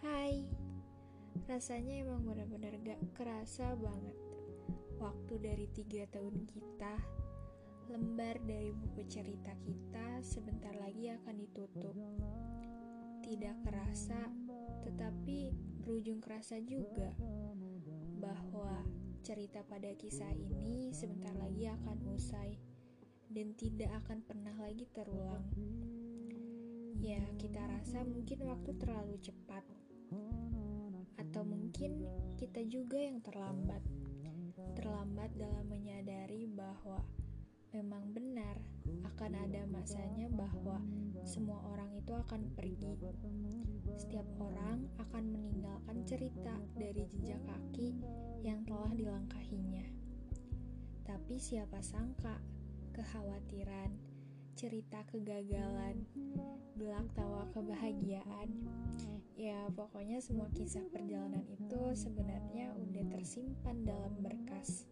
Hai, rasanya emang benar-benar gak kerasa banget. Waktu dari tiga tahun kita Lembar dari buku cerita kita sebentar lagi akan ditutup. Tidak kerasa, tetapi berujung kerasa juga Bahwa cerita pada kisah ini sebentar lagi akan usai Dan tidak akan pernah lagi terulang. Ya, kita rasa mungkin waktu terlalu cepat, atau mungkin kita juga yang terlambat. Terlambat dalam menyadari bahwa memang benar akan ada masanya bahwa semua orang itu akan pergi. Setiap orang akan meninggalkan cerita dari jejak kaki yang telah dilangkahinya. Tapi siapa sangka kekhawatiran, cerita kegagalan, gelak tawa kebahagiaan. Ya, pokoknya semua kisah perjalanan itu sebenarnya udah tersimpan dalam berkas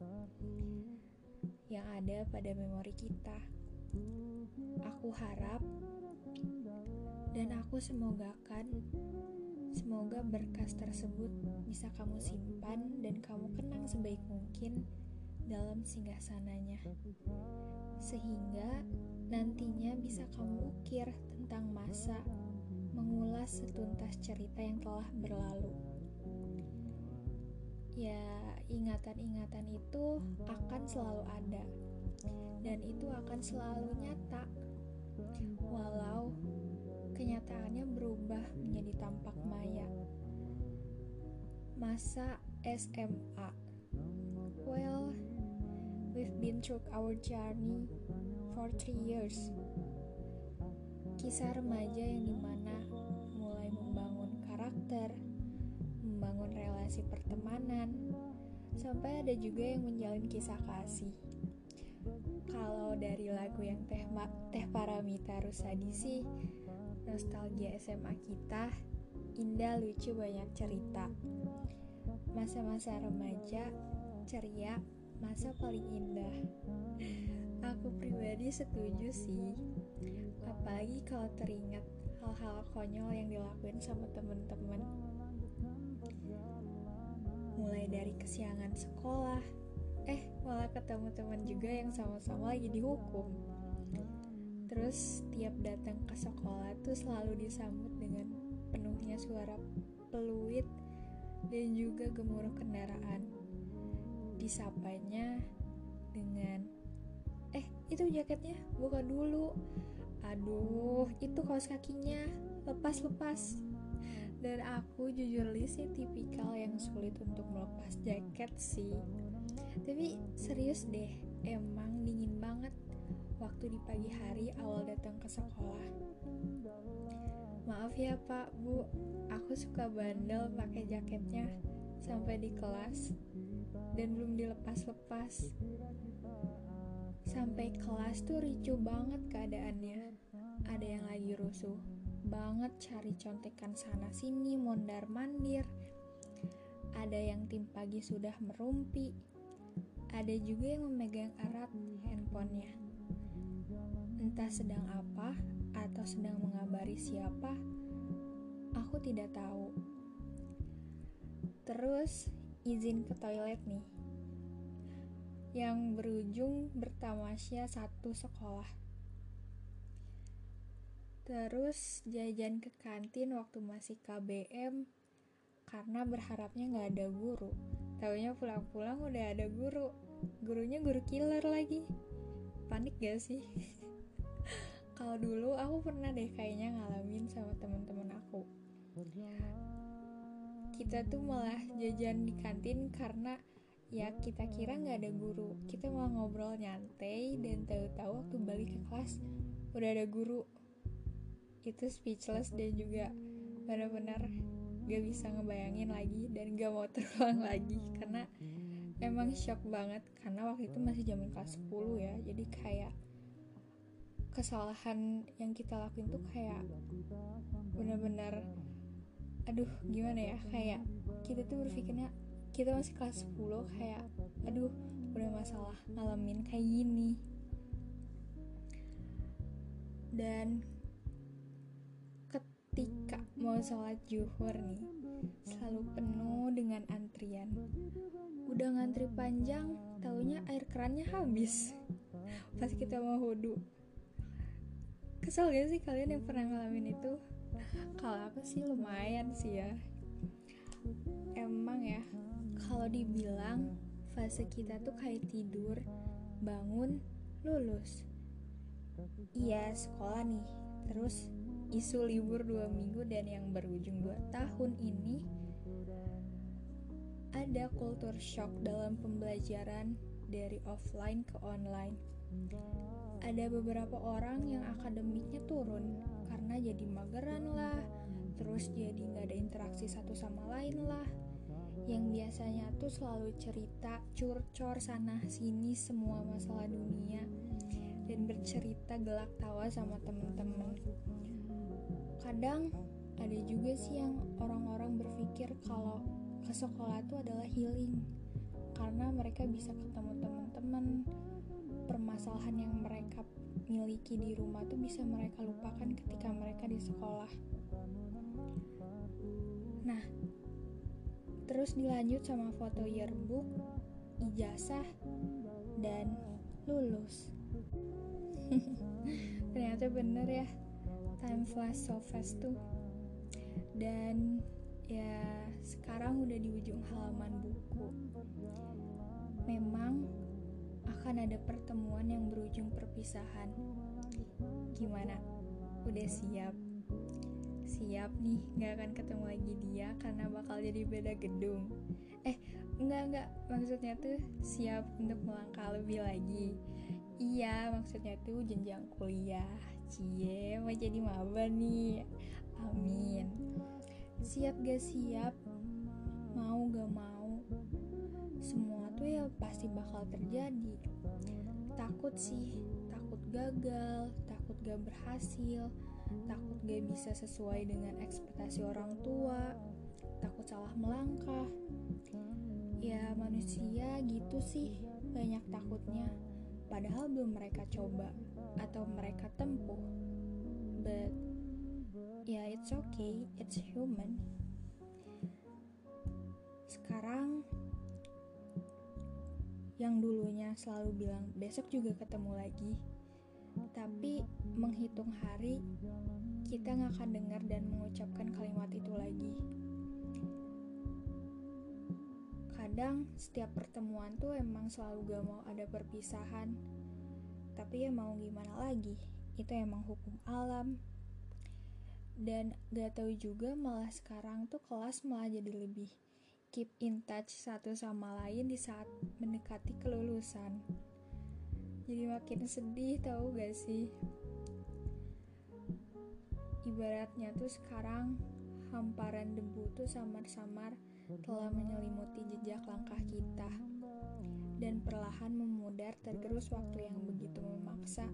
yang ada pada memori kita. Aku harap dan aku semoga kan semoga berkas tersebut bisa kamu simpan dan kamu kenang sebaik mungkin dalam singgasananya sehingga nantinya bisa kamu ukir tentang masa mengulas setuntas cerita yang telah berlalu. Ya, ingatan-ingatan itu akan selalu ada dan itu akan selalu nyata. Walau kenyataannya berubah menjadi tampak maya. Masa SMA. We've been through our journey for three years. Kisah remaja yang di mana mulai membangun karakter, membangun relasi pertemanan, sampai ada juga yang menjalin kisah kasih. Kalau dari lagu yang Teh, Ma Teh Paramita Rusadi sih, nostalgia SMA kita, indah lucu banyak cerita. Masa-masa remaja, ceria, masa paling indah. Aku pribadi setuju sih. Apalagi kalau teringat hal-hal konyol yang dilakuin sama temen-temen. Mulai dari kesiangan sekolah, eh malah ketemu teman juga yang sama-sama lagi dihukum. Terus tiap datang ke sekolah tuh selalu disambut dengan penuhnya suara peluit dan juga gemuruh kendaraan. Disapanya dengan eh itu jaketnya? Buka dulu. Aduh itu kaos kakinya. Lepas lepas dan aku jujur li sih tipikal yang sulit untuk melepas jaket sih. Tapi serius deh emang dingin banget waktu di pagi hari awal datang ke sekolah. Maaf ya pak bu. Aku suka bandel pakai jaketnya sampai di kelas dan belum dilepas-lepas Sampai kelas tuh ricu banget keadaannya. Ada yang lagi rusuh banget cari contekan sana sini mondar mandir. Ada yang tim pagi sudah merumpi. Ada juga yang memegang erat handphonenya. Entah sedang apa atau sedang mengabari siapa, aku tidak tahu. Terus izin ke toilet nih yang berujung bertamasya satu sekolah. Terus jajan ke kantin waktu masih KBM karena berharapnya nggak ada guru. Taunya pulang-pulang udah ada guru. Gurunya guru killer lagi. Panik gak sih? Kalau dulu aku pernah deh kayaknya ngalamin sama teman-teman aku. Kita tuh malah jajan di kantin karena ya kita kira nggak ada guru. Kita mau ngobrol nyantai dan tahu-tahu waktu balik ke kelas udah ada guru. Itu speechless dan juga benar-benar gak bisa ngebayangin lagi dan gak mau terulang lagi karena emang shock banget karena waktu itu masih zaman kelas 10 ya. Jadi kayak kesalahan yang kita lakuin tuh kayak benar-benar aduh gimana ya? Kayak kita tuh berpikirnya kita masih kelas 10 kayak aduh udah masalah ngalamin kayak gini. Dan ketika mau sholat juhur nih selalu penuh dengan antrian. Udah ngantri panjang taunya air kerannya habis. Pas kita mau wudhu kesel gak sih kalian yang pernah ngalamin itu kalau aku sih lumayan sih ya. Emang ya kalau dibilang fase kita tuh kayak tidur bangun lulus. Iya sekolah nih. Terus isu libur dua minggu dan yang berujung dua tahun ini ada kultur shock dalam pembelajaran dari offline ke online ada beberapa orang yang akademiknya turun karena jadi mageran lah terus jadi nggak ada interaksi satu sama lain lah. Yang biasanya tuh selalu cerita curcor sana sini semua masalah dunia dan bercerita gelak tawa sama temen-temen. Kadang ada juga sih yang orang-orang berpikir kalau ke sekolah itu adalah healing karena mereka bisa ketemu teman-teman permasalahan yang mereka miliki di rumah tuh bisa mereka lupakan ketika mereka di sekolah. Nah, terus dilanjut sama foto yearbook, ijazah, dan lulus. Ternyata bener ya, time flies so fast tuh. Dan ya sekarang udah di ujung halaman buku. Memang akan ada pertemuan yang berujung perpisahan. Gimana? Udah siap? Siap nih, gak akan ketemu lagi dia karena bakal jadi beda gedung. Eh, enggak enggak, maksudnya tuh siap untuk melangkah lebih lagi. Iya, maksudnya tuh jenjang kuliah. Cie, mau jadi maba nih. Amin. Siap gak siap? Mau gak mau? Semua tuh ya pasti bakal terjadi. Takut sih takut gagal takut gak berhasil takut gak bisa sesuai dengan ekspektasi orang tua takut salah melangkah. Ya manusia gitu sih banyak takutnya. Padahal belum mereka coba atau mereka tempuh. But ya yeah, it's okay it's human. Sekarang yang dulunya selalu bilang besok juga ketemu lagi. Tapi menghitung hari kita nggak akan dengar dan mengucapkan kalimat itu lagi. Kadang setiap pertemuan tuh emang selalu gak mau ada perpisahan. Tapi ya mau gimana lagi itu emang hukum alam. Dan gak tahu juga malah sekarang tuh kelas malah jadi lebih keep in touch satu sama lain di saat mendekati kelulusan. Jadi makin sedih tahu gak sih? Ibaratnya tuh sekarang hamparan debu tuh samar-samar telah menyelimuti jejak langkah kita dan perlahan memudar tergerus waktu yang begitu memaksa.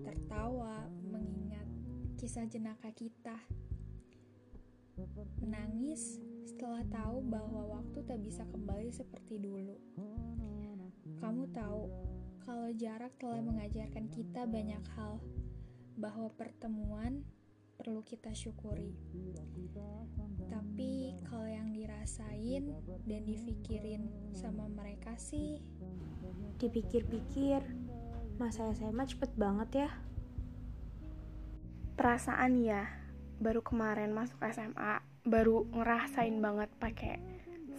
Tertawa mengingat kisah jenaka kita. Menangis setelah tahu bahwa waktu tak bisa kembali seperti dulu. Kamu tahu, kalau jarak telah mengajarkan kita banyak hal, bahwa pertemuan perlu kita syukuri. Tapi kalau yang dirasain dan dipikirin sama mereka sih, dipikir-pikir, masa SMA cepet banget ya. Perasaan ya, baru kemarin masuk SMA baru ngerasain banget pakai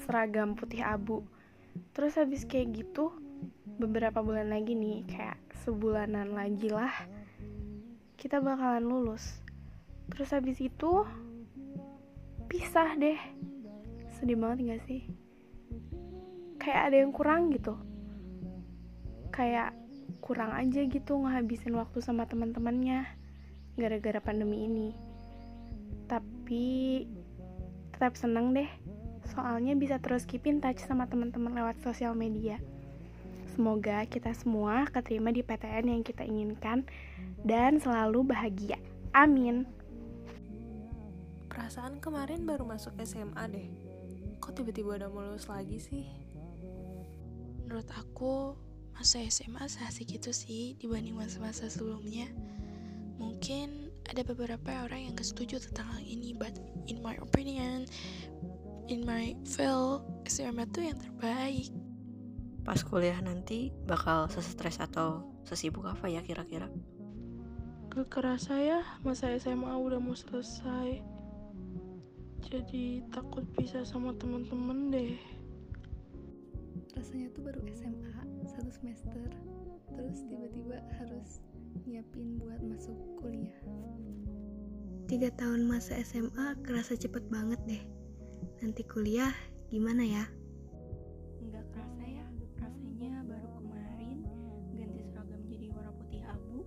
seragam putih abu. Terus habis kayak gitu beberapa bulan lagi nih kayak sebulanan lagi lah kita bakalan lulus. Terus habis itu pisah deh. Sedih banget gak sih? Kayak ada yang kurang gitu. Kayak kurang aja gitu ngehabisin waktu sama teman-temannya gara-gara pandemi ini. Tapi tetap seneng deh. Soalnya bisa terus keep in touch sama teman-teman lewat sosial media. Semoga kita semua keterima di PTN yang kita inginkan dan selalu bahagia. Amin. Perasaan kemarin baru masuk SMA deh. Kok tiba-tiba udah mau lulus lagi sih? Menurut aku masa SMA seasik itu sih dibanding masa-masa sebelumnya. Mungkin ada beberapa orang yang gak setuju tentang hal ini, but in my opinion, in my feel, SMA tuh yang terbaik. Pas kuliah nanti bakal sestres atau sesibuk apa ya kira-kira? Gak kerasa ya masa SMA udah mau selesai. Jadi takut bisa sama temen-temen deh. rasanya tuh baru SMA satu semester terus tiba-tiba harus nyiapin buat masuk kuliah Tiga tahun masa SMA kerasa cepet banget deh. Nanti kuliah gimana ya? nggak kerasa ya rasanya baru kemarin ganti seragam jadi warna putih abu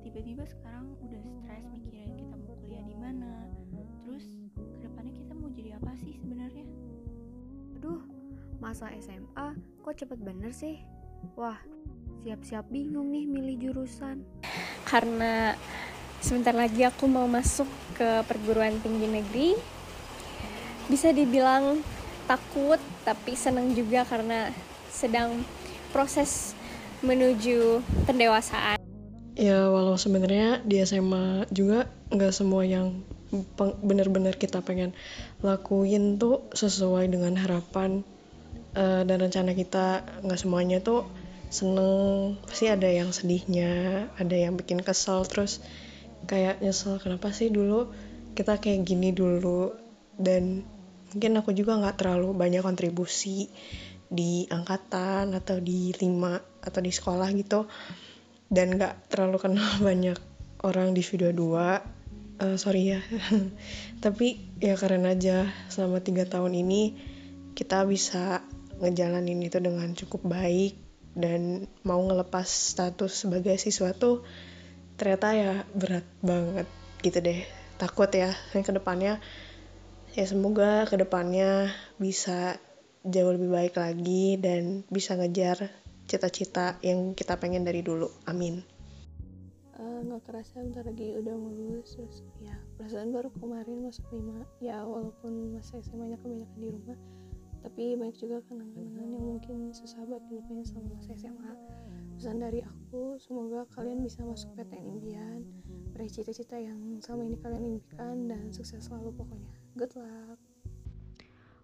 tiba-tiba sekarang udah stres mikirin kita mau kuliah di mana terus ke depannya kita mau jadi apa sih sebenarnya Aduh, masa SMA kok cepet bener sih? Wah, siap-siap bingung nih milih jurusan. karena sebentar lagi aku mau masuk ke perguruan tinggi negeri. Bisa dibilang takut tapi senang juga karena sedang proses menuju pendewasaan. Ya walau sebenarnya di SMA juga nggak semua yang bener-bener kita pengen lakuin tuh sesuai dengan harapan eh, dan rencana kita. Nggak semuanya tuh seneng pasti ada yang sedihnya ada yang bikin kesel terus kayak nyesel kenapa sih dulu kita kayak gini dulu? Dan mungkin aku juga nggak terlalu banyak kontribusi di angkatan atau di lima atau di sekolah gitu. Dan nggak terlalu kenal banyak orang di video 2 Eh, sorry ya. Tapi ya keren aja selama tiga tahun ini kita bisa ngejalanin itu dengan cukup baik dan mau ngelepas status sebagai siswa tuh ternyata ya berat banget gitu deh. Takut ya yang ke depannya ya semoga ke depannya bisa jauh lebih baik lagi dan bisa ngejar cita-cita yang kita pengen dari dulu. Amin. Eh, nggak kerasa bentar lagi udah mau lulus terus ya perasaan baru kemarin masuk lima. Ya walaupun masa SMA nya kebanyakan di rumah tapi banyak juga kenangan-kenangan yang mungkin susah buat dilupain selama masa SMA pesan dari aku semoga kalian bisa masuk PTN impian meraih cita-cita yang selama ini kalian impikan dan sukses selalu pokoknya good luck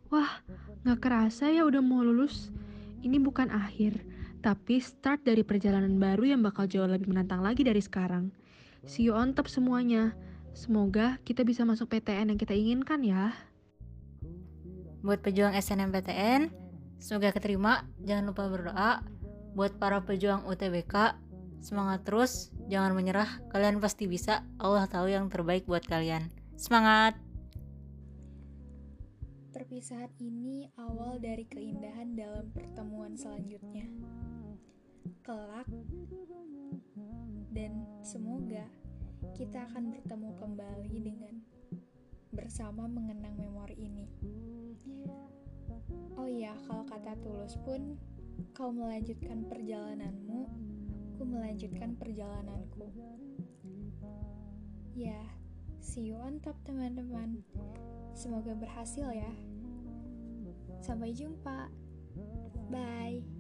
Wah, nggak kerasa ya udah mau lulus. Ini bukan akhir, tapi start dari perjalanan baru yang bakal jauh lebih menantang lagi dari sekarang. See you on top semuanya. Semoga kita bisa masuk PTN yang kita inginkan ya. Buat pejuang SNMPTN, semoga keterima. Jangan lupa berdoa. Buat para pejuang UTBK, semangat terus, jangan menyerah. Kalian pasti bisa. Allah tahu yang terbaik buat kalian. Semangat! Perpisahan ini awal dari keindahan dalam pertemuan selanjutnya. Kelak dan semoga kita akan bertemu kembali dengan bersama mengenang memori ini. Oh iya, kalau kata Tulus pun kau melanjutkan perjalananmu, ku melanjutkan perjalananku. Ya, see you on top teman-teman. Semoga berhasil ya. Sampai jumpa. Bye.